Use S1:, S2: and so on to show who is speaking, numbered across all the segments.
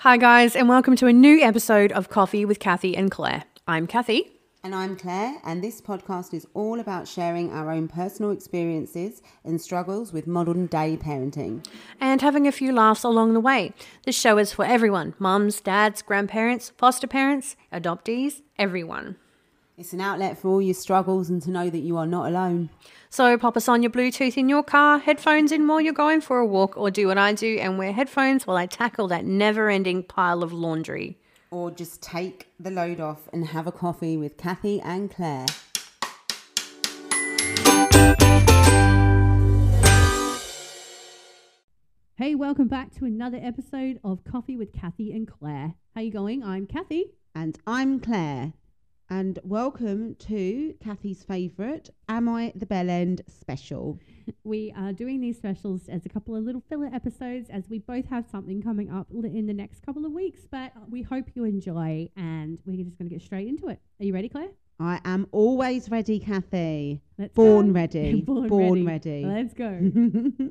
S1: Hi, guys, and welcome to a new episode of Coffee with Cathy and Claire. I'm Cathy.
S2: And I'm Claire, and this podcast is all about sharing our own personal experiences and struggles with modern day parenting.
S1: And having a few laughs along the way. This show is for everyone mums, dads, grandparents, foster parents, adoptees, everyone.
S2: It's an outlet for all your struggles and to know that you are not alone.
S1: So pop us on your Bluetooth in your car, headphones in while you're going for a walk, or do what I do and wear headphones while I tackle that never ending pile of laundry.
S2: Or just take the load off and have a coffee with Cathy and Claire.
S1: Hey, welcome back to another episode of Coffee with Cathy and Claire. How you going? I'm Cathy.
S2: And I'm Claire. And welcome to Cathy's favourite Am I the Bell End special.
S1: We are doing these specials as a couple of little filler episodes as we both have something coming up li- in the next couple of weeks, but we hope you enjoy and we're just going to get straight into it. Are you ready, Claire?
S2: I am always ready, Cathy.
S1: Let's
S2: Born
S1: go.
S2: ready.
S1: Born, ready. Let's go.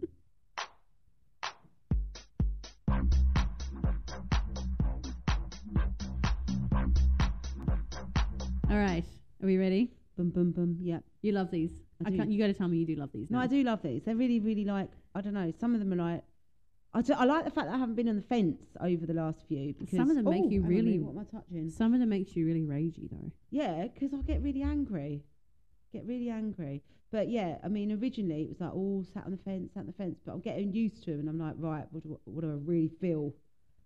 S1: All right. Are we ready?
S2: boom, boom, boom. Yep.
S1: You love these.
S2: I
S1: I can't, you got to tell me you do love these.
S2: No,
S1: now.
S2: I do love these. They're really, really like, I don't know, some of them are like, I, do, I like the fact that I haven't been on the fence over the last few. Because,
S1: Some of them make
S2: Oh,
S1: you
S2: hang on a
S1: really-
S2: minute, What am I touching?
S1: Some of them makes you really ragey though.
S2: Yeah, because I get really angry. Get really angry. But yeah, I mean, originally it was like, all sat on the fence, sat on the fence. But I'm getting used to it, and I'm like, right, what do, what do I really feel?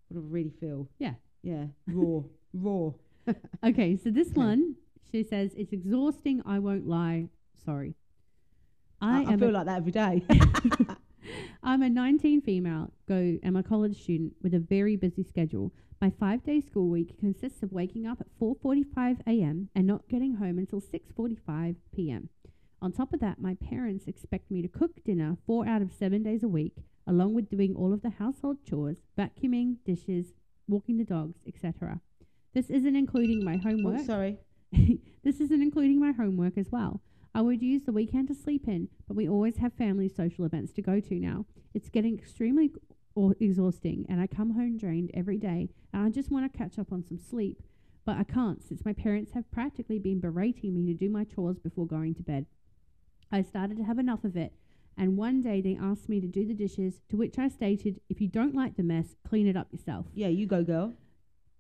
S2: What do I really feel?
S1: Yeah.
S2: Yeah, raw, raw.
S1: Okay, so this one, she says, it's exhausting. I won't lie. Sorry. I,
S2: I, I
S1: am
S2: feel
S1: a,
S2: like that every day.
S1: I'm a 19 female, go am a college student with a very busy schedule. My five-day school week consists of waking up at 4:45 a.m. and not getting home until 6:45 p.m. On top of that, my parents expect me to cook dinner four out of seven days a week, along with doing all of the household chores, vacuuming, dishes, walking the dogs, etc. This isn't including my
S2: oh,
S1: homework.
S2: sorry.
S1: this isn't including my homework as well. I would use the weekend to sleep in, but we always have family social events to go to now. It's getting extremely or exhausting, and I come home drained every day, and I just want to catch up on some sleep. But I can't since my parents have practically been berating me to do my chores before going to bed. I started to have enough of it, and one day they asked me to do the dishes, to which I stated, if you don't like the mess, clean it up yourself.
S2: Yeah, you go, girl.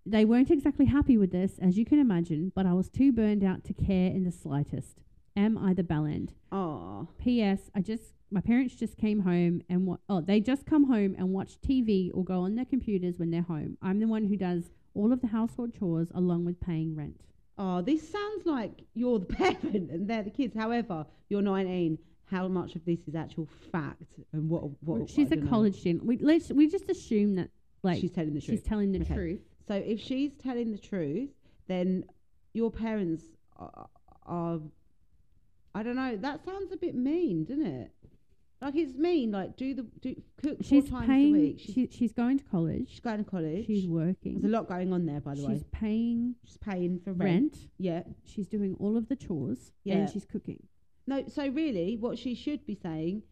S1: They weren't exactly happy with this, as you can imagine, but I was too burned out to care in the slightest. Am I the bell end?
S2: Oh,
S1: P.S. I just my parents just came home and what? Oh, they just come home and watch TV or go on their computers when they're home. I'm the one who does all of the household chores along with paying rent.
S2: oh, this sounds like you're the parent and they're the kids. However, you're 19. How much of this is actual fact and what? what
S1: she's
S2: I
S1: a college student. We let's we just assume that like
S2: she's telling the
S1: she's
S2: truth.
S1: telling the
S2: Okay.
S1: truth.
S2: So if she's telling the truth, then your parents are, are I don't know. That sounds a bit mean, doesn't it? Like it's mean. Like do the do cook
S1: She's
S2: four times
S1: paying.
S2: a week. She's,
S1: she, she's going to college.
S2: she's going to college.
S1: She's working.
S2: There's a lot going on there, by the
S1: she's
S2: way.
S1: She's paying
S2: She's paying for rent.
S1: rent.
S2: Yeah.
S1: She's doing all of the chores
S2: Yeah.
S1: and she's cooking.
S2: No. So really, what she should be saying,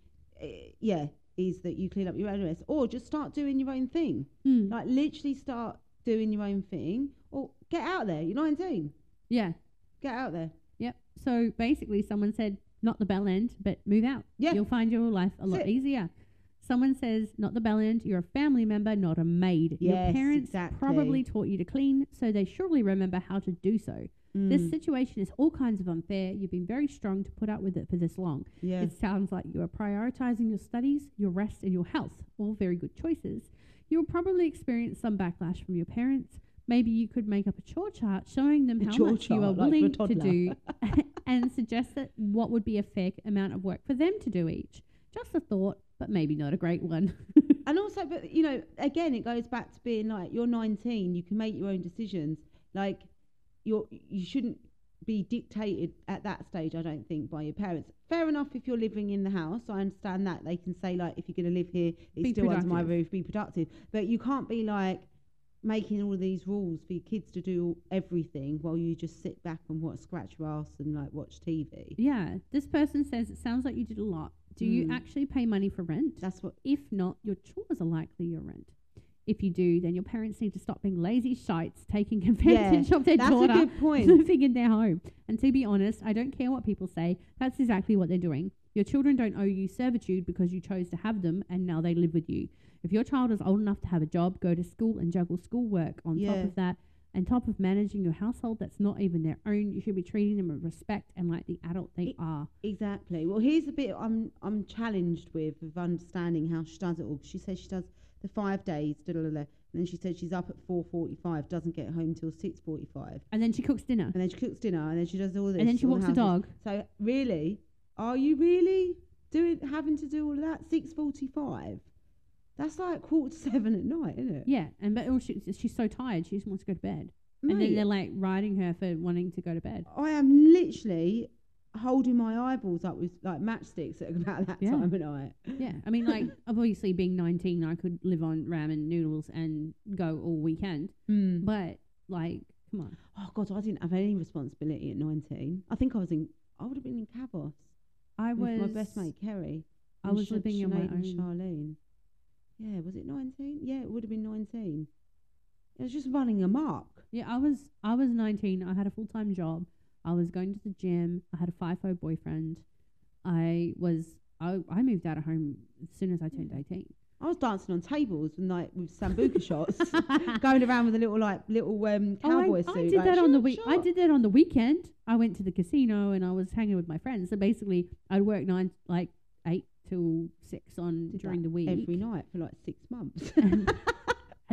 S2: uh, yeah, is that you clean up your own mess, or just start doing your own thing.
S1: Mm.
S2: Like literally start doing your own thing, or get out there. You're 19.
S1: Yeah.
S2: Get out there.
S1: Yep. So basically, someone said, not the bell end, but move out.
S2: Yeah.
S1: You'll find your life a
S2: That's
S1: lot
S2: it.
S1: easier. Someone says, not the bell end, you're a family member, not a maid. your
S2: Yes,
S1: parents
S2: exactly.
S1: probably taught you to clean, so they surely remember how to do so. This
S2: Mm,
S1: situation is all kinds of unfair. You've been very strong to put up with it for this long.
S2: yeah.
S1: It sounds like you are prioritizing your studies, your rest, and your health. All very good choices. You'll probably experience some backlash from your parents. Maybe you could make up a chore chart showing them
S2: A
S1: how much you are
S2: chart, like
S1: willing to do and suggest that what would be a fair amount of work for them to do each. Just a thought, but maybe not a great one.
S2: And also, but you know, again, it goes back to being like you're 19. You can make your own decisions. Like you're, you shouldn't be dictated at that stage. I don't think by your parents. Fair enough if you're living in the house. I understand that they can say like, if you're going to live here, it's
S1: Be
S2: still under my
S1: productive.
S2: roof. Be productive. But you can't be like making all these rules for your kids to do everything while you just sit back and watch scratch your ass and like watch TV.
S1: yeah, this person says it sounds like you did a lot. Do you
S2: Mm.
S1: actually pay money for rent?
S2: That's what.
S1: If not, your chores are likely your rent. If you do, then your parents need to stop being lazy shites, taking advantage of their
S2: That's a
S1: daughter
S2: good point.
S1: living in their home. And to be honest, I don't care what people say. That's exactly what they're doing. Your children don't owe you servitude because you chose to have them and now they live with you. If your child is old enough to have a job, go to school and juggle schoolwork on top of that. On top of managing your household that's not even their own, you should be treating them with respect and like the adult they
S2: It-
S1: are.
S2: Exactly. Well, here's a bit I'm I'm challenged with of understanding how she does it all. She says she does the five days, da, da, da, da, and then she said she's up at four forty-five, doesn't get home till six forty-five,
S1: And then she cooks dinner.
S2: and then she cooks dinner, and then she does all this,
S1: And then she walks the
S2: household-
S1: dog.
S2: So really, are you really doing having to do all of that? Six forty-five. That's like quarter to seven at night, isn't it?
S1: Yeah, and but she, she's so tired, she just wants to go to bed. and then they're like riding her for wanting to go to bed.
S2: I am literally holding my eyeballs up with like matchsticks at about that
S1: Yeah.
S2: time of night.
S1: Yeah, I mean, like obviously being 19, I could live on ramen noodles and go all weekend.
S2: Mm.
S1: But like, come on,
S2: Oh God, I didn't have any responsibility at nineteen. I think I was in. I would have been in Kavos
S1: I was
S2: with my best mate Kerry.
S1: I was
S2: Sha-
S1: living on my own.
S2: Charlene. Yeah, was it nineteen? Yeah, it would have been nineteen. It was just running amok.
S1: Yeah, I was I was 19. I had a full time job. I was going to the gym. I had a FIFO boyfriend. I was I, I moved out of home as soon as I turned 18.
S2: I was dancing on tables and like with sambuca shots, going around with a little like little um
S1: Oh, I-
S2: cowboy
S1: I, did
S2: like,
S1: that on the week. I did that on the weekend. I went to the casino and I was hanging with my friends. So basically, I'd work nine like eight till six on
S2: Did
S1: during the week.
S2: every night for like six months.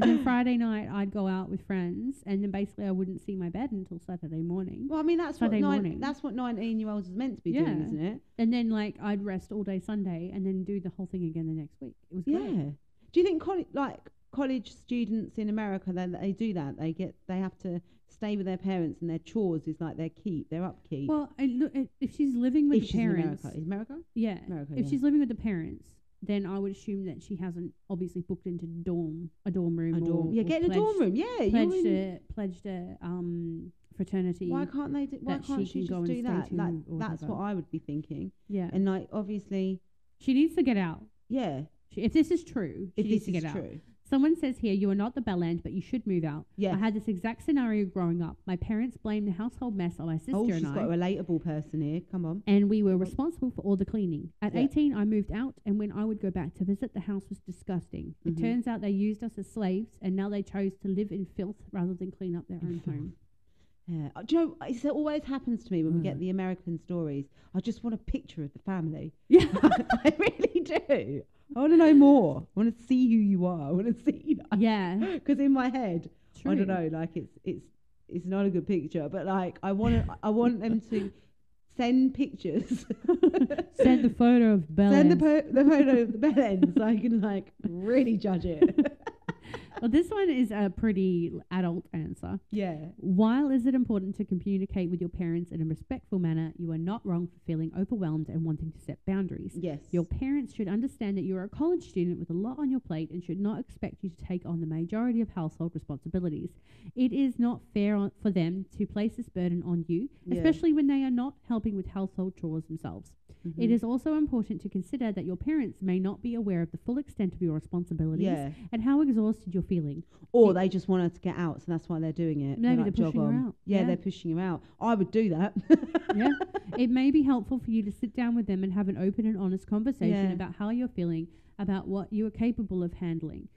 S1: and, then Friday night, I'd go out with friends, and then basically I wouldn't see my bed until Saturday morning.
S2: well, I mean that's
S1: Saturday
S2: what nine,
S1: morning.
S2: that's what nineteen year olds is meant to be doing, isn't it?
S1: And then like I'd rest all day Sunday, and then do the whole thing again the next week. It was
S2: Yeah.
S1: great.
S2: Do you think college, like college students in America, they they do that? They get they have to stay with their parents, and their chores is like their keep, their upkeep.
S1: Well, if she's living with
S2: if
S1: the parents,
S2: America, is America?
S1: yeah.
S2: America,
S1: if
S2: yeah.
S1: she's living with the parents, then I would assume that she hasn't obviously booked into dorm a dorm room.
S2: a
S1: or,
S2: dorm, yeah,
S1: or
S2: get in a dorm room. Yeah,
S1: Pledged a pledged a um fraternity.
S2: why can't they? Do, why can't
S1: she
S2: she,
S1: can
S2: just do that? Like, that's
S1: whatever.
S2: what I would be thinking.
S1: yeah,
S2: And like, obviously,
S1: she needs to get out.
S2: yeah.
S1: She, if this is true, she
S2: If
S1: needs
S2: this
S1: to
S2: is
S1: get out. Someone says here, you are not the bell end, but you should move out.
S2: yeah.
S1: I had this exact scenario growing up. My parents blamed the household mess on my sister and I.
S2: oh, she's
S1: and
S2: got
S1: I.
S2: a relatable person here. Come on.
S1: and we were responsible for all the cleaning. At
S2: Yeah.
S1: 18, I moved out, and when I would go back to visit, the house was disgusting. It
S2: Mhm.
S1: turns out they used us as slaves, and now they chose to live in filth rather than clean up their own home.
S2: Yeah. Uh, Do you know, it always happens to me when we get
S1: Mm.
S2: the American stories. I just want a picture of the family.
S1: Yeah.
S2: I really do. I want to know more. I want to see who you are. I want to see,
S1: yeah.
S2: because in my head,
S1: True.
S2: I don't know, like it's it's it's not a good picture, but like I want to, I want them to send pictures,
S1: Send the photo of Bella.
S2: send the, po- the photo of the bell end so I can like really judge it.
S1: well, this one is a pretty adult answer.
S2: yeah,
S1: While is it important to communicate with your parents in a respectful manner, you are not wrong for feeling overwhelmed and wanting to set boundaries.
S2: yes,
S1: Your parents should understand that you're a college student with a lot on your plate and should not expect you to take on the majority of household responsibilities. It is not fair on, for them to place this burden on you,
S2: Yeah.
S1: especially when they are not helping with household chores themselves. It
S2: Mhm.
S1: is also important to consider that your parents may not be aware of the full extent of your responsibilities
S2: yeah.
S1: and how exhausted you're feeling.
S2: Or
S1: It-
S2: they just want her to get out, so that's why they're doing it.
S1: Maybe
S2: like,
S1: they're pushing her out.
S2: Yeah,
S1: Yeah.
S2: they're pushing her out. I would do that.
S1: yeah. It may be helpful for you to sit down with them and have an open and honest conversation
S2: Yeah.
S1: about how you're feeling, about what you are capable of handling.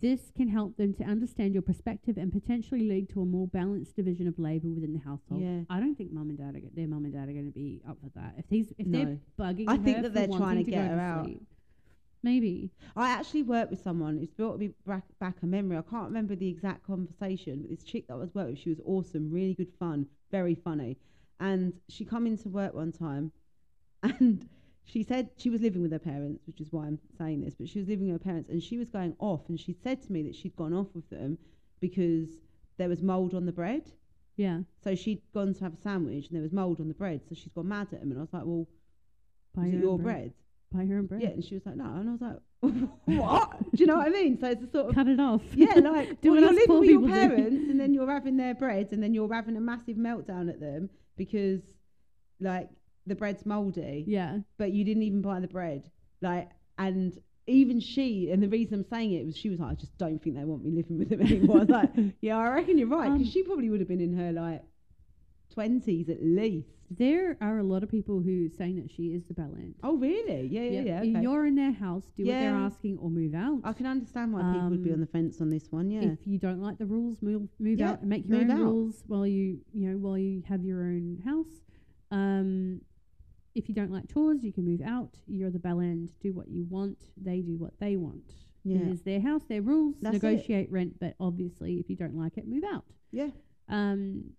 S1: This can help them to understand your perspective and potentially lead to a more balanced division of labor within the household.
S2: Yeah.
S1: I don't think mum and dad are go- their mum and dad are going to be up for that. If he's if
S2: No.
S1: they're bugging
S2: I think that they're trying to
S1: go
S2: get her out.
S1: Maybe.
S2: I actually worked with someone. It's brought me back, back a memory. I can't remember the exact conversation, but this chick that I was working with, she was awesome, really good fun, very funny. And she come into work one time, and she said she was living with her parents, which is why I'm saying this. But she was living with her parents, and she was going off, and she said to me that she'd gone off with them because there was mold on the bread.
S1: Yeah.
S2: So she'd gone to have a sandwich, and there was mold on the bread. So she's gone mad at him, and I was like, "Well,
S1: Buy
S2: is it your bread?"
S1: Buy her own bread.
S2: Yeah, and she was like, "No," and I was like, "What?" Do you know what I mean? So it's a sort of
S1: Cut it off.
S2: yeah, like
S1: Do
S2: well, you're living with your
S1: people do.
S2: parents, and then you're having their bread, and then you're having a massive meltdown at them because, like, the bread's mouldy,
S1: yeah.
S2: but you didn't even buy the bread, like, and even she, and the reason I'm saying it was she was like, I just don't think they want me living with them anymore. I was like, yeah, I reckon you're right, because
S1: Um,
S2: she probably would have been in her like twenties at least.
S1: There are a lot of people who saying that she is the end.
S2: Oh, really? Yeah, yeah, yeah. okay.
S1: You're in their house, do what they're asking, or move out.
S2: I can understand why people would be
S1: Um,
S2: on the fence on this one. Yeah,
S1: If you don't like the rules, move move
S2: Yeah,
S1: out and make your own
S2: out.
S1: rules while you you know while you have your own house. Um, if you don't like chores, you can move out. You're the bell end. Do what you want. They do what they want.
S2: yeah,
S1: It is their house, their rules.
S2: That's it.
S1: negotiate rent, but obviously, if you don't like it, move out.
S2: yeah.
S1: Um,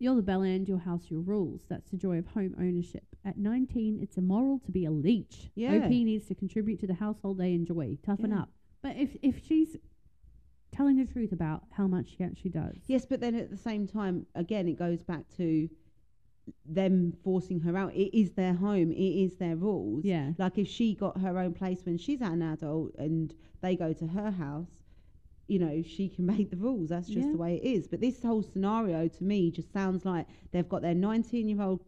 S1: you're the bell end. Your house, your rules. That's the joy of home ownership. At 19, it's immoral to be a leech.
S2: Yeah.
S1: OP needs to contribute to the household they enjoy. Toughen
S2: Yeah.
S1: up. But if if she's telling the truth about how much she actually does,
S2: Yes, but then at the same time, again, it goes back to them forcing her out. It is their home. It is their rules.
S1: yeah,
S2: Like if she got her own place when she's an adult and they go to her house, you know, she can make the rules. That's just
S1: Yeah.
S2: the way it is. But this whole scenario to me just sounds like they've got their 19 year old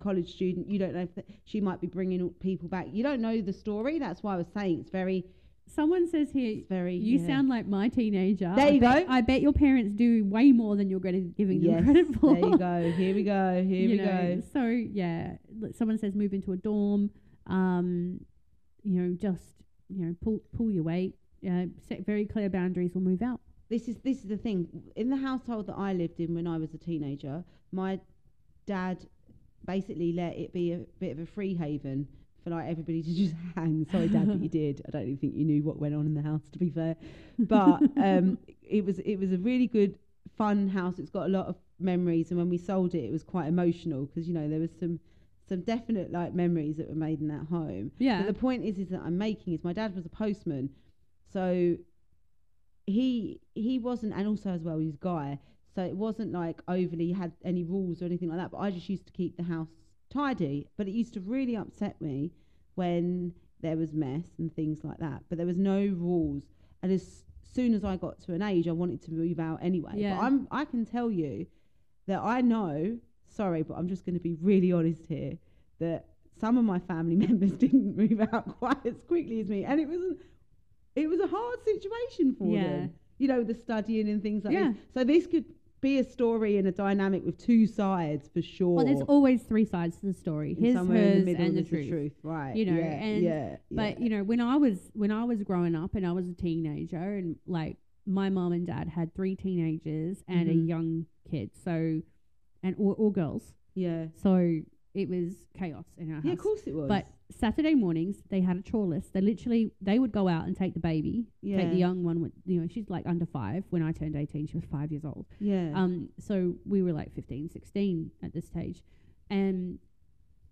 S2: college student. You don't know if th- she might be bringing people back. You don't know the story. That's why I was saying it's very,
S1: someone says here.
S2: it's very.
S1: You
S2: yeah.
S1: sound like my teenager.
S2: There
S1: I
S2: you
S1: bet,
S2: go.
S1: I bet your parents do way more than you're giving them
S2: Yes,
S1: credit for.
S2: There you go. Here we go. Here
S1: you
S2: we
S1: know,
S2: go.
S1: So yeah, someone says move into a dorm. Um, you know, just you know, pull pull your weight. Uh, set very clear boundaries. We'll move out.
S2: this is this is the thing in the household that I lived in when I was a teenager. My dad basically let it be a bit of a free haven for like everybody to just hang. Sorry, Dad, but you did. I don't even think you knew what went on in the house, to be fair. But um, it was it was a really good, fun house. It's got a lot of memories, and when we sold it, it was quite emotional because you know there was some some definite like memories that were made in that home.
S1: Yeah.
S2: But the point is, is that I'm making is my dad was a postman, so he he wasn't, and also as well he's a guy, so it wasn't like overly had any rules or anything like that. But I just used to keep the house tidy. But it used to really upset me when there was mess and things like that. But there was no rules, and as soon as I got to an age, I wanted to move out anyway.
S1: Yeah.
S2: But I'm I can tell you that I know. Sorry, but I'm just going to be really honest here that some of my family members didn't move out quite as quickly as me, and it wasn't. It was a hard situation for
S1: Yeah.
S2: them, you know, the studying and things like
S1: Yeah.
S2: this. So this could be a story and a dynamic with two sides for sure.
S1: Well, there's always three sides to the story. His,
S2: somewhere
S1: hers,
S2: in the middle
S1: and the
S2: is
S1: truth.
S2: right?
S1: You know,
S2: yeah,
S1: and-
S2: yeah,
S1: But
S2: yeah.
S1: you know, when I was when I was growing up and I was a teenager, and like my mom and dad had three teenagers and a
S2: Mhm.
S1: young kid, so and all, all girls,
S2: yeah,
S1: so it was chaos in our house.
S2: yeah, of course it was.
S1: But Saturday mornings they had a chore list. They literally they would go out and take the baby,
S2: yeah,
S1: take the young one. With, you know, she's like under five. When I turned eighteen, she was five years old.
S2: yeah,
S1: Um, so we were like 15, 16 at this stage. And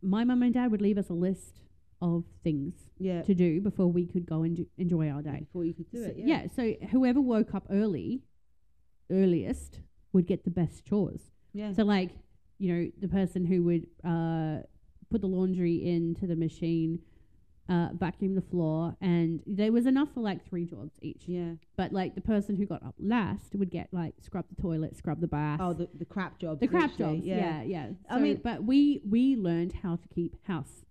S1: my mum and dad would leave us a list of things
S2: yeah.
S1: to do before we could go and do, enjoy our day.
S2: Before you could do
S1: So-
S2: it, yeah,
S1: So whoever woke up early, earliest, would get the best chores.
S2: yeah,
S1: So like, you know, the person who would uh, put the laundry into the machine, uh, vacuum the floor, and there was enough for like three jobs each.
S2: yeah.
S1: But like the person who got up last would get like scrub the toilet, scrub the bath,
S2: Oh, the the crap job.
S1: the crap
S2: literally,
S1: jobs. Yeah, yeah.
S2: I
S1: So,
S2: mean-
S1: but we we learned how to keep house.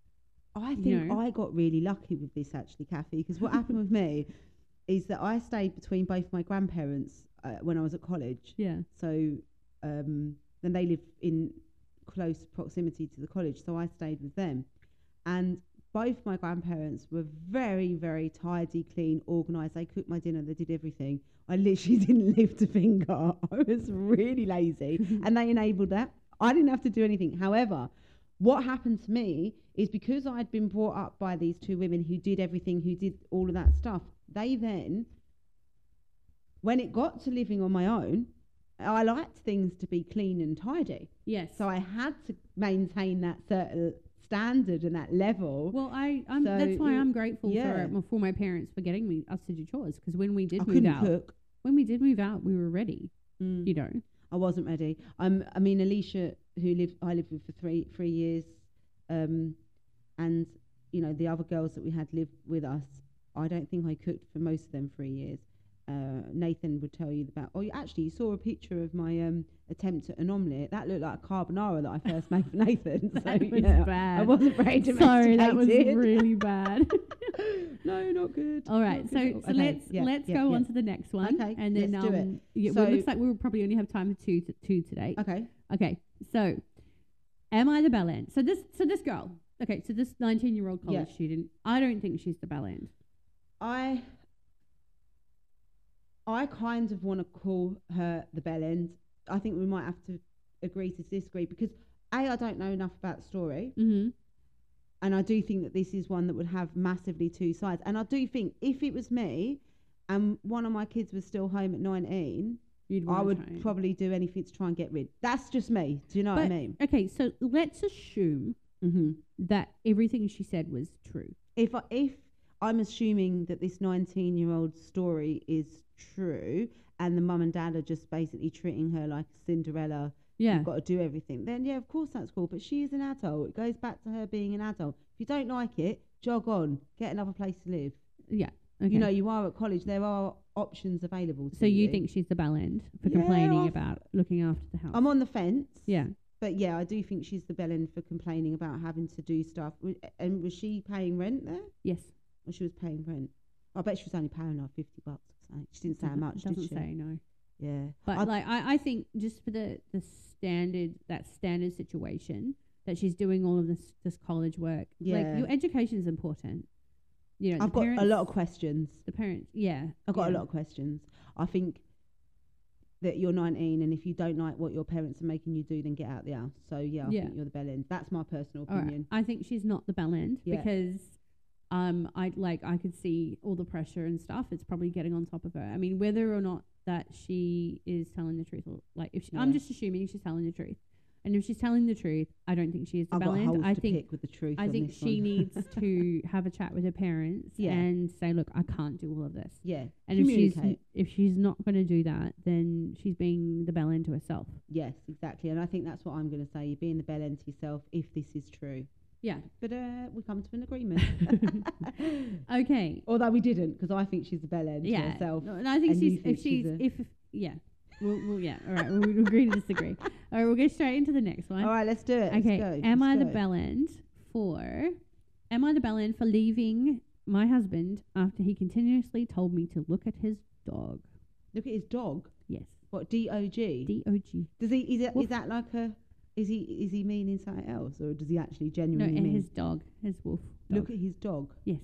S2: I
S1: you
S2: think
S1: know.
S2: I got really lucky with this actually, Cathy, because what happened with me is that I stayed between both my grandparents uh, when I was at college.
S1: Yeah,
S2: So um, then they lived in close proximity to the college, so I stayed with them. And both my grandparents were very, very tidy, clean, organised. They cooked my dinner, they did everything. I literally didn't lift a finger. I was really lazy, and they enabled that. I didn't have to do anything. However, what happened to me is because I'd been brought up by these two women who did everything, who did all of that stuff, they then, when it got to living on my own, I liked things to be clean and tidy.
S1: yes.
S2: So I had to maintain that certain standard and that level.
S1: well, I I'm,
S2: So
S1: that's why I'm grateful
S2: yeah.
S1: for for my parents for getting me us to do chores because when we did
S2: I
S1: move out,
S2: cook.
S1: when we did move out, we were ready.
S2: Mm.
S1: You know.
S2: I wasn't ready. Um, I mean, Alicia, who lived, I lived with for three three years, um, and you know the other girls that we had lived with us. I don't think I cooked for most of them three years. Uh, Nathan would tell you about. Oh, you actually you saw a picture of my um, attempt at an omelette. That looked like a carbonara that I first made for Nathan.
S1: That
S2: so
S1: was
S2: yeah,
S1: bad.
S2: I wasn't very
S1: Sorry, that was really bad.
S2: no, no, not good.
S1: All right,
S2: Not
S1: so
S2: good.
S1: so
S2: Okay,
S1: let's
S2: yeah,
S1: let's
S2: yeah,
S1: go on to the next one.
S2: Okay,
S1: and then
S2: let's do it.
S1: um, yeah, well, it looks like we will probably only have time for two two today.
S2: Okay.
S1: Okay, so am I the bell end? So this so this girl. Okay, so this 19 year old college student. I don't think she's the bell end.
S2: I I kind of want to call her the bell end. I think we might have to agree to disagree because a I don't know enough about the story,
S1: Mm-hmm.
S2: and I do think that this is one that would have massively two sides. And I do think if it was me, and one of my kids was still home at nineteen,
S1: You'd
S2: I would probably do anything to try and get rid. That's just me. Do you know what I mean?
S1: Okay, so let's assume
S2: Mm-hmm.
S1: that everything she said was true.
S2: if I, if I'm assuming that this 19 year old story is true and the mum and dad are just basically treating her like Cinderella,
S1: Yeah.
S2: you've got to do everything, then yeah, of course that's cool. But she is an adult. It goes back to her being an adult. If you don't like it, jog on, get another place to live.
S1: Yeah. Okay.
S2: You know, you are at college, there are options available to
S1: so you think she's the bell end for
S2: Yeah,
S1: complaining
S2: I've-
S1: about looking after the house?
S2: I'm on the fence.
S1: yeah.
S2: But yeah, I do think she's the bellend for complaining about having to do stuff. And was she paying rent there?
S1: Yes.
S2: She was paying rent? I bet she was only paying like 50 bucks or something. She didn't say how much,
S1: Doesn't
S2: did she?
S1: say no.
S2: Yeah.
S1: But
S2: I-
S1: like I, I think just for the the standard that standard situation that she's doing all of this this college work.
S2: Yeah.
S1: Like your education is important. You know,
S2: I've
S1: the
S2: got
S1: parents,
S2: a lot of questions.
S1: the parents. Yeah.
S2: I've got a
S1: yeah.
S2: lot of questions. I think that you're 19 and if you don't like what your parents are making you do, then get out the house. So yeah, I
S1: Yeah.
S2: think you're the bell end. That's my personal
S1: All right.
S2: opinion.
S1: I think she's not the bell end
S2: Yeah.
S1: because um I like I could see all the pressure and stuff. It's probably getting on top of her. I mean, whether or not that she is telling the truth, or like if she, I'm just assuming she's telling the truth, and if she's telling the truth, I don't think she is the
S2: I've
S1: bell
S2: got
S1: end.
S2: holes
S1: I think
S2: with the truth.
S1: I think she needs to have a chat with her parents
S2: Yeah.
S1: and say, "Look, I can't do all of this."
S2: yeah.
S1: And if she's if she's not going to do that, then she's being the bell end to herself.
S2: Yes, exactly. And I think that's what I'm going to say. You're being the bellend to yourself if this is true.
S1: Yeah.
S2: But uh, we come to an agreement.
S1: Okay.
S2: Although we didn't, because I think she's the bell end
S1: Yeah.
S2: herself.
S1: No, and I think
S2: and
S1: she's if
S2: she's
S1: she's if yeah. We'll, we'll yeah. All right. We'll, we'll agree to disagree. All right. We'll go straight into the next one.
S2: All right, let's do it.
S1: okay.
S2: Let's go.
S1: Am I
S2: Let's
S1: the
S2: go.
S1: bell end for? Am I the bell end for leaving my husband after he continuously told me to look at his dog?
S2: Look at his dog.
S1: Yes.
S2: What D O G?
S1: D O G.
S2: Does he? Is that, is that like a? Is he? Is he meaning something else, or does he actually
S1: No,
S2: genuinely mean?
S1: his dog, his wolf. Dog.
S2: Look at his dog.
S1: Yes.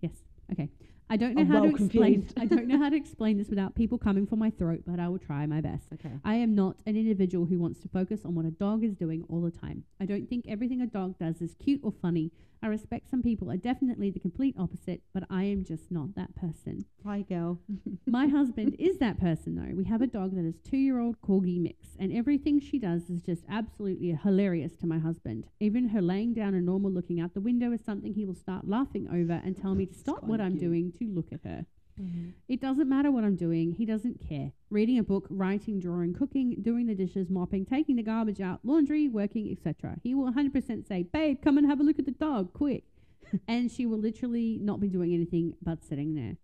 S1: Yes. Okay. I don't know
S2: I'm
S1: how
S2: well
S1: to explain.
S2: confused.
S1: I don't know how to explain this without people coming for my throat, but I will try my best.
S2: Okay.
S1: I am not an individual who wants to focus on what a dog is doing all the time. I don't think everything a dog does is cute or funny. I respect some people are definitely the complete opposite, but I am just not that person.
S2: Hi, girl.
S1: My husband is that person though. We have a dog that is two year old corgi mix, and everything she does is just absolutely hilarious to my husband. Even her laying down and normal looking out the window is something he will start laughing over and tell me to stop what I'm doing to look at her. Mm-hmm. It doesn't matter what I'm doing, he doesn't care. Reading a book, writing, drawing, cooking, doing the dishes, mopping, taking the garbage out, laundry, working, etc. He will 100% say, Babe, come and have a look at the dog, quick. and she will literally not be doing anything but sitting there.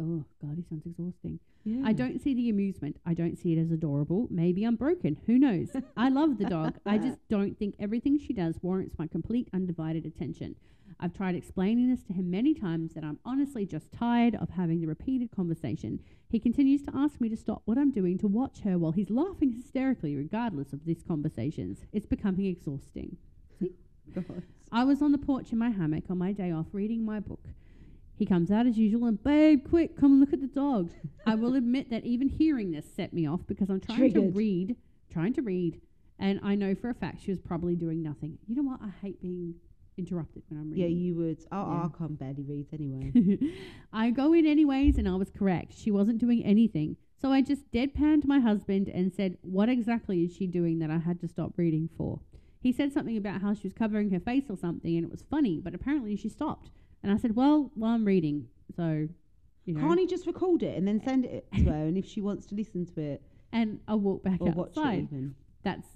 S1: Oh, God, he sounds exhausting.
S2: Yeah.
S1: I don't see the amusement. I don't see it as adorable. Maybe I'm broken. Who knows? I love the dog. I just don't think everything she does warrants my complete undivided attention. I've tried explaining this to him many times that I'm honestly just tired of having the repeated conversation. He continues to ask me to stop what I'm doing to watch her while he's laughing hysterically regardless of these conversations. It's becoming exhausting.
S2: God.
S1: I was on the porch in my hammock on my day off reading my book. He comes out as usual and, babe, quick, come and look at the dog. I will admit that even hearing this set me off because I'm trying to read, trying to read, and I know for a fact she was probably doing nothing. You know what? I hate being interrupted when I'm reading.
S2: Yeah,
S1: reading.
S2: you would. Oh,
S1: Yeah.
S2: I can't barely read anyway.
S1: I go in anyways, and I was correct. She wasn't doing anything. So I just deadpanned my husband and said, What exactly is she doing that I had to stop reading for? He said something about how she was covering her face or something, and it was funny, but apparently she stopped. And I said, Well, while I'm reading. So, you know.
S2: Can't he just record it and then send it to her? And if she wants to listen to it
S1: and I walk back
S2: or watch it,
S1: outside.
S2: even.
S1: That's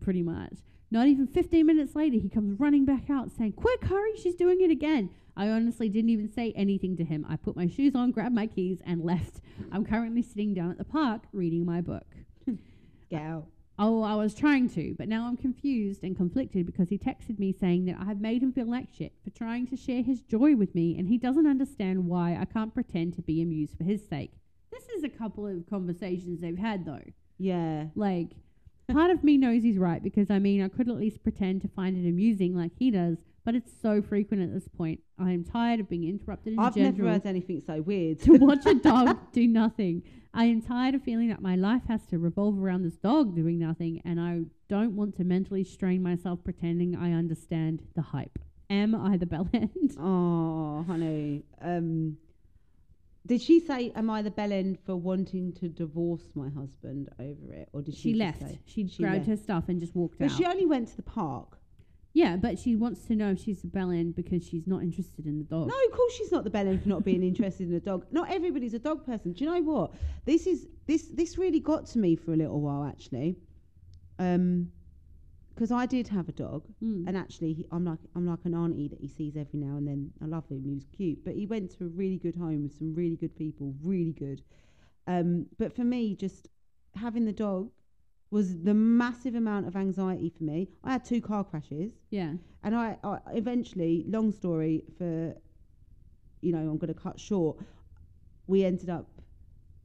S1: pretty much. Not even 15 minutes later, he comes running back out saying, Quick, hurry, she's doing it again. I honestly didn't even say anything to him. I put my shoes on, grabbed my keys, and left. I'm currently sitting down at the park reading my book.
S2: Get out.
S1: Oh, I was trying to, but now I'm confused and conflicted because he texted me saying that I have made him feel like shit for trying to share his joy with me and he doesn't understand why I can't pretend to be amused for his sake. This is a couple of conversations they've had though.
S2: Yeah.
S1: Like, part of me knows he's right because I mean, I could at least pretend to find it amusing like he does, but it's so frequent at this point. I am tired of being interrupted in
S2: I've
S1: general
S2: never heard anything so weird.
S1: to watch a dog do nothing. I am tired of feeling that my life has to revolve around this dog doing nothing, and I don't want to mentally strain myself pretending I understand the hype. Am I the bell end?
S2: Oh, honey. Um, did she say, "Am I the bell end for wanting to divorce my husband over it?" Or did she?
S1: She left.
S2: say-
S1: She,
S2: she
S1: grabbed
S2: left.
S1: her stuff and just walked
S2: But
S1: out.
S2: she only went to the park.
S1: Yeah, but she wants to know if she's the bell end because she's not interested in the dog.
S2: No, of course she's not the bell end for not being interested in a dog. Not everybody's a dog person. Do you know what? This is this this really got to me for a little while actually. Um, because I did have a dog,
S1: Mm.
S2: and actually he, I'm like I'm like an auntie that he sees every now and then. I love him. He was cute, but he went to a really good home with some really good people, really good. Um, but for me, just having the dog was the massive amount of anxiety for me. I had two car crashes.
S1: Yeah.
S2: And I, I eventually, long story for, you know, I'm going to cut short. We ended up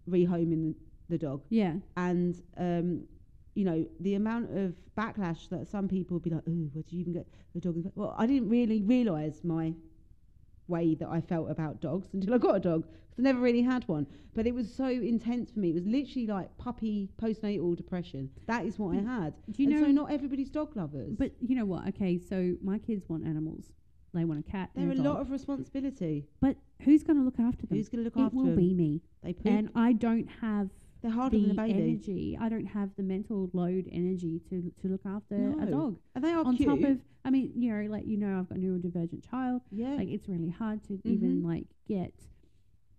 S2: rehoming the dog,
S1: Yeah.
S2: and um, you know, the amount of backlash that some people would be like, "Oh, where did you even get the dog?" Well, I didn't really realise my way that I felt about dogs until I got a dog. 'cause I never really had one, but it was so intense for me. It was literally like puppy postnatal depression. That is what I had.
S1: Do you
S2: and
S1: know?
S2: so not everybody's dog lovers.
S1: but you know what? Okay, so my kids want animals. They want a cat.
S2: They're a
S1: a
S2: lot of responsibility.
S1: But who's going to look after them?
S2: Who's going to look after
S1: it
S2: will
S1: be me,
S2: They poop.
S1: and I don't have
S2: They're harder
S1: the
S2: than a baby.
S1: energy. I don't have the mental load energy to to look after a dog.
S2: And they are
S1: On
S2: cute.
S1: top of, I mean, you know, like you know, I've got a neurodivergent child.
S2: yeah.
S1: Like it's really hard to even
S2: Mhm.
S1: like get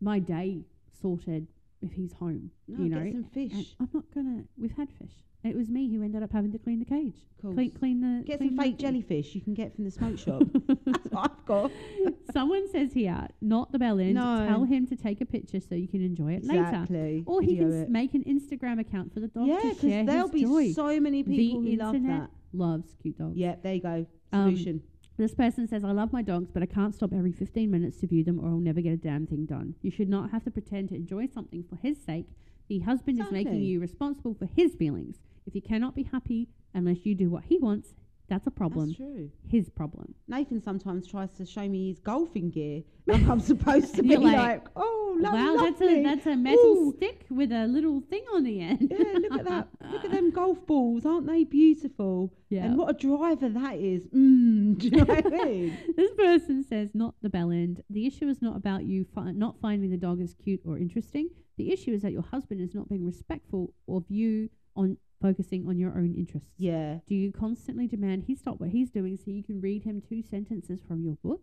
S1: my day sorted if he's home.
S2: no,
S1: you know,
S2: get some
S1: and
S2: fish.
S1: I'm not gonna. We've had fish. It was me who ended up having to clean the cage.
S2: Cool.
S1: Clean, clean the.
S2: Get
S1: clean
S2: some fake jellyfish you can get from the smoke shop. That's what I've got.
S1: Someone says here, not the bell end.
S2: No.
S1: Tell him to take a picture so you can enjoy it later.
S2: Exactly.
S1: Or he
S2: Video
S1: can s-
S2: it.
S1: make an Instagram account for the dog
S2: Yeah,
S1: to share
S2: because there'll be
S1: joy.
S2: so many people
S1: the
S2: who love that.
S1: loves cute dogs.
S2: Yeah, there you go.
S1: Um,
S2: Solution.
S1: This person says, I love my dogs, but I can't stop every 15 minutes to view them or I'll never get a damn thing done. You should not have to pretend to enjoy something for his sake. The husband is making you responsible for his feelings. If you cannot be happy unless you do what he wants, that's a problem.
S2: That's true.
S1: His problem.
S2: Nathan sometimes tries to show me his golfing gear, like I'm supposed to be like,
S1: like,
S2: oh, lo-
S1: wow, that's a that's a metal
S2: Ooh.
S1: stick with a little thing on the end.
S2: yeah, look at that. Look at them golf balls. Aren't they beautiful?
S1: Yeah.
S2: And what a driver that is. Mm, do you know what I mean?
S1: This person says, not the bell end. The issue is not about you fi- not finding the dog as cute or interesting. The issue is that your husband is not being respectful of you on focusing on your own interests.
S2: Yeah.
S1: Do you constantly demand he stop what he's doing so you can read him two sentences from your book?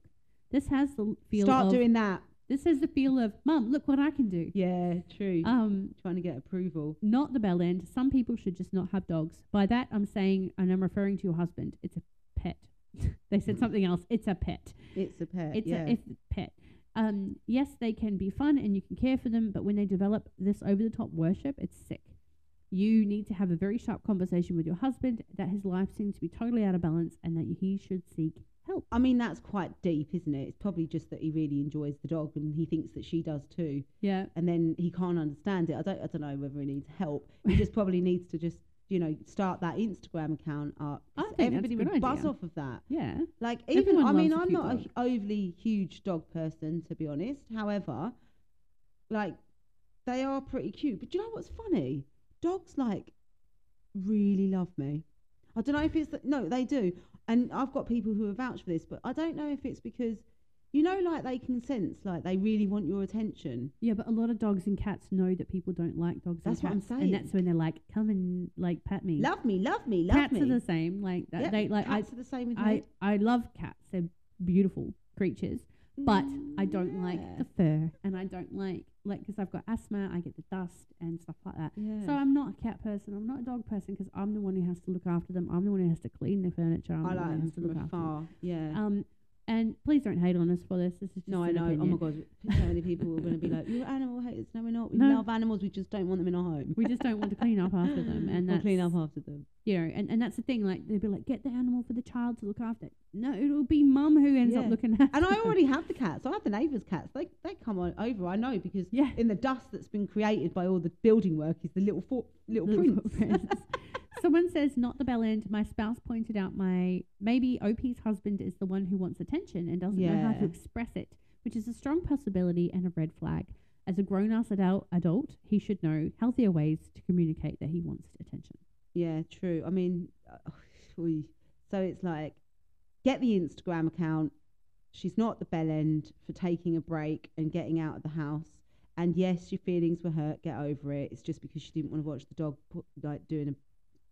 S1: This has the feel
S2: Start
S1: of
S2: doing that.
S1: this has the feel of mum, look what I can do.
S2: Yeah, true.
S1: Um,
S2: Trying to get approval.
S1: not the bell end. Some people should just not have dogs. By that, I'm saying, and I'm referring to your husband. It's a pet. they said something else. It's a pet.
S2: It's a pet.
S1: It's
S2: yeah.
S1: a if pet. Um, yes, they can be fun and you can care for them, but when they develop this over the top worship, it's sick. You need to have a very sharp conversation with your husband that his life seems to be totally out of balance and that he should seek help.
S2: I mean, that's quite deep, isn't it? It's probably just that he really enjoys the dog and he thinks that she does too.
S1: Yeah.
S2: And then he can't understand it. I don't, I don't know whether he needs help. He just probably needs to just, you know, start that Instagram account up.
S1: I
S2: So
S1: think that's a
S2: Everybody would buzz off of that.
S1: Yeah.
S2: Like even,
S1: Everyone
S2: I mean,
S1: a
S2: I'm not a
S1: dog.
S2: hu- overly huge dog person, to be honest. However, like they are pretty cute. But do you know what's funny? Dogs like really love me. I don't know if it's that, no, they do, and I've got people who have vouched for this, but I don't know if it's because you know, like they can sense like they really want your attention.
S1: Yeah, but a lot of dogs and cats know that people don't like dogs
S2: That's what
S1: and
S2: I'm saying.
S1: And that's when they're like, come and like pat me.
S2: Love me, love me, love
S1: cats
S2: me.
S1: are the same. Like that
S2: Yep,
S1: they like I
S2: cats are the same with
S1: I,
S2: me.
S1: I love cats. They're beautiful creatures. But I don't like
S2: Yeah.
S1: the fur, and I don't like like because I've got asthma, I get the dust and stuff like that.
S2: Yeah.
S1: So I'm not a cat person. I'm not a dog person because I'm the one who has to look after them. I'm the one who has to clean the furniture. I'm
S2: I
S1: the one
S2: like
S1: who
S2: them
S1: has to look after them.
S2: Yeah.
S1: Um, And please don't hate on us for this. This is just
S2: No, I know. Oh my god, so many people are going to be like, "You're animal haters." No, we're not. We
S1: No.
S2: love animals. We just don't want them in our home.
S1: We just don't want to clean up after them, and
S2: or
S1: that's
S2: clean up after them.
S1: you know, and, and that's the thing. Like they'd be like, get the animal for the child to look after. No, it'll be mum who ends up looking after.
S2: And I already have the cats. I have the neighbours' cats. They they come on over. I know because
S1: yeah.
S2: in the dust that's been created by all the building work is the little fo- little,
S1: Little
S2: prince.
S1: Someone says not the bell end. My spouse pointed out my maybe OP's husband is the one who wants attention and doesn't know how to express it, which is a strong possibility and a red flag. As a grown ass adult, adult, he should know healthier ways to communicate that he wants attention.
S2: Yeah, true. I mean, uh, so it's like, get the Instagram account. She's not the bell end for taking a break and getting out of the house. And yes, your feelings were hurt. Get over it. It's just because she didn't want to watch the dog put, like doing a.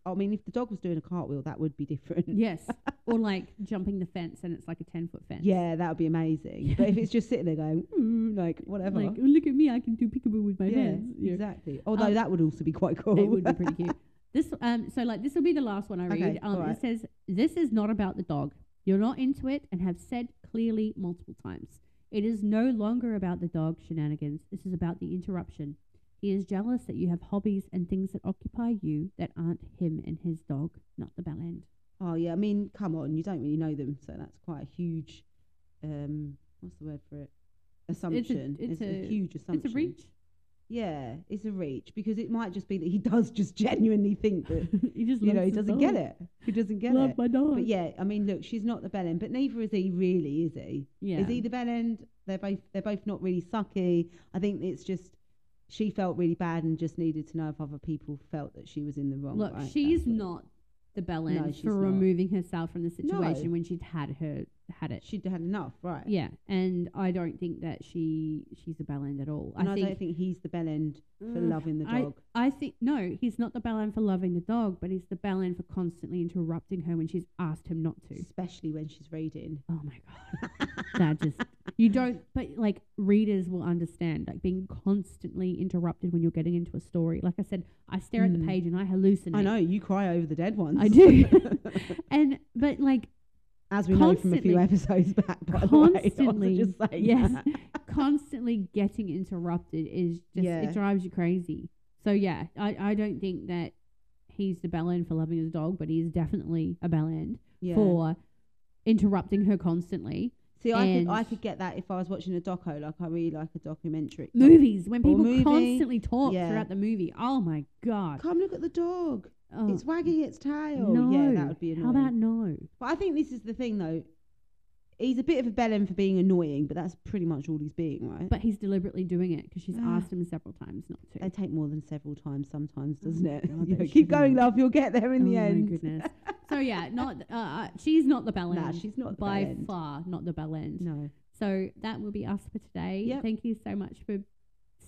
S2: I mean, if the dog was doing a cartwheel, that would be different.
S1: Yes, or like jumping the fence and it's like a ten foot fence.
S2: Yeah, that would be amazing. But if it's just sitting there going, "Mm," like whatever.
S1: like oh, look at me, I can do peekaboo with my
S2: yeah,
S1: hands.
S2: Exactly. Although
S1: Um,
S2: that would also be quite cool.
S1: It would be pretty cute. This um so like this will be the last one I read.
S2: Okay,
S1: um it says this is not about the dog. You're not into it and have said clearly multiple times. It is no longer about the dog shenanigans. This is about the interruption. He is jealous that you have hobbies and things that occupy you that aren't him and his dog, not the bell end.
S2: Oh yeah, I mean, come on, you don't really know them, so that's quite a huge. Um, what's the word for it? Assumption.
S1: it's
S2: a,
S1: a-
S2: huge assumption.
S1: It's a reach.
S2: Yeah, it's a reach because it might just be that he does just genuinely think that
S1: he just
S2: you know he doesn't
S1: dog.
S2: get it. He doesn't get
S1: Love
S2: it.
S1: my dog.
S2: But yeah, I mean, look, she's not the bell end, but neither is he really, is he?
S1: yeah.
S2: Is he the bell end? They're both they're both not really sucky. I think it's just she felt really bad and just needed to know if other people felt that she was in the wrong.
S1: Look,
S2: right?
S1: she's
S2: That's
S1: not the bell
S2: No,
S1: end
S2: she's
S1: for
S2: not.
S1: removing herself from the situation when she'd had her had it.
S2: She'd had enough, right?
S1: Yeah, and I don't think that she she's the bell end at all.
S2: And I,
S1: I think
S2: don't think he's the bell end for
S1: Mm,
S2: loving the dog.
S1: I think no, he's not the bell end for loving the dog, but he's the bell end for constantly interrupting her when she's asked him not to.
S2: especially when she's reading.
S1: Oh my god, that just you don't. But like readers will understand, like being constantly interrupted when you're getting into a story. Like I said, I stare at the
S2: Mm.
S1: page and I hallucinate.
S2: I know you cry over the dead ones.
S1: I do. and but like
S2: as we know from a few episodes back. By the way,
S1: Constantly,
S2: just saying
S1: yes. constantly getting interrupted is just
S2: Yeah.
S1: it drives you crazy. So yeah, I, I don't think that he's the bell end for loving his dog, but he's definitely a bell end
S2: Yeah.
S1: for interrupting her constantly.
S2: See, I could I could get that if I was watching a doco. Like I really like a documentary.
S1: Movies when people
S2: movie,
S1: constantly talk
S2: yeah.
S1: throughout the movie. Oh my god.
S2: Come look at the dog.
S1: Oh,
S2: It's wagging its tail.
S1: no.
S2: Yeah, that would be annoying.
S1: How about no?
S2: But I think this is the thing, though. He's a bit of a bellend for being annoying, but that's pretty much all he's being, right?
S1: But he's deliberately doing it because she's
S2: Ah.
S1: asked him several times not to.
S2: they take more than several times sometimes,
S1: Oh
S2: doesn't it?
S1: God,
S2: You
S1: they
S2: know, keep going,
S1: shouldn't.
S2: love. You'll get there in
S1: oh
S2: the end.
S1: my goodness. so yeah, not uh, uh, she's not the bell
S2: Nah, she's not the
S1: by far not the bell end.
S2: No.
S1: So that will be us for today.
S2: Yep.
S1: Thank you so much for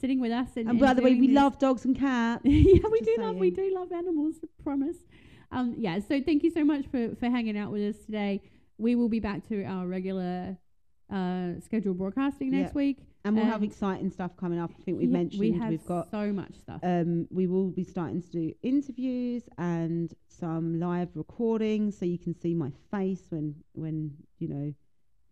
S1: sitting with us. And,
S2: And by the way, we
S1: this.
S2: love dogs and cats.
S1: yeah, we do love we do love animals. I promise. Um, yeah. So thank you so much for for hanging out with us today. We will be back to our regular uh, scheduled broadcasting next
S2: Yep.
S1: week.
S2: And we'll have exciting stuff coming up. I think we've
S1: Yeah,
S2: mentioned
S1: we have
S2: we've got
S1: so much stuff.
S2: um, we will be starting to do interviews and some live recordings, so you can see my face when when you know.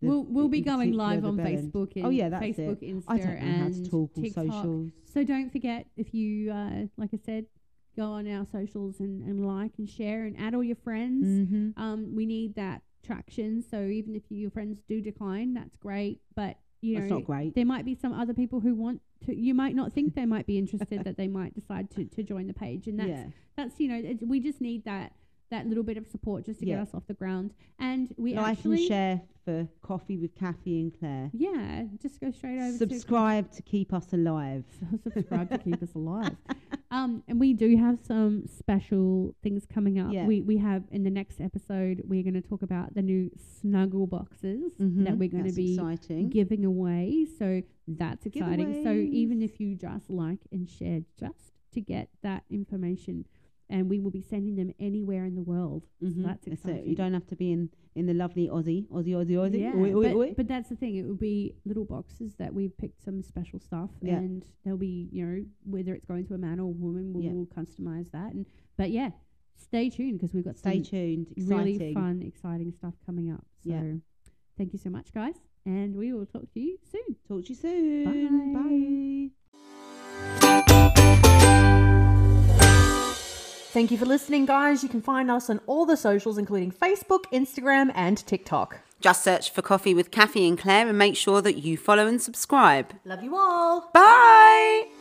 S1: We'll we'll be going live on. Facebook and
S2: Oh, yeah, that's
S1: Facebook, Insta,
S2: I don't know how to talk
S1: TikTok.
S2: socials.
S1: So don't forget if you uh, like I said, go on our socials and, and like and share and add all your friends.
S2: Mm-hmm.
S1: Um, we need that traction. So even if your friends do decline, that's great. But you know,
S2: not great.
S1: there might be some other people who want to. You might not think they might be interested that they might decide to, to join the page, and that's
S2: yeah.
S1: that's you know it's, we just need that that little bit of support just to get us off the ground. And we
S2: like
S1: actually
S2: and share for coffee with Cathy and Claire.
S1: yeah, just go straight over to
S2: Subscribe to keep us alive.
S1: subscribe to keep us alive. Um, and we do have some special things coming up.
S2: Yeah.
S1: We we have in the next episode we're going to talk about the new snuggle boxes that
S2: Mhm,
S1: we're going to
S2: that's
S1: be
S2: exciting.
S1: giving away. So that's exciting. So even
S2: Giveaways.
S1: if you just like and share just to get that information, and we will be sending them anywhere in the world.
S2: Mhm,
S1: So that's
S2: it.
S1: exciting.
S2: You don't have to be in in the lovely Aussie, Aussie, Aussie, Aussie.
S1: Yeah,
S2: Oi, oi,
S1: but,
S2: oi.
S1: but that's the thing. It will be little boxes that we've picked some special stuff,
S2: Yeah.
S1: and there'll be you know whether it's going to a man or a woman, we'll,
S2: Yeah.
S1: we'll customize that. And but yeah, stay tuned because we've got
S2: Stay
S1: some
S2: tuned. Exciting.
S1: really fun, exciting stuff coming up. So
S2: Yeah.
S1: Thank you so much, guys, and we will talk to you soon.
S3: Talk to you soon.
S1: Bye.
S4: Thank you for listening, guys. You can find us on all the socials, including Facebook, Instagram, and TikTok.
S2: Just search for Coffee with Cathy and Claire and make sure that you follow and subscribe.
S4: Love you all.
S2: Bye!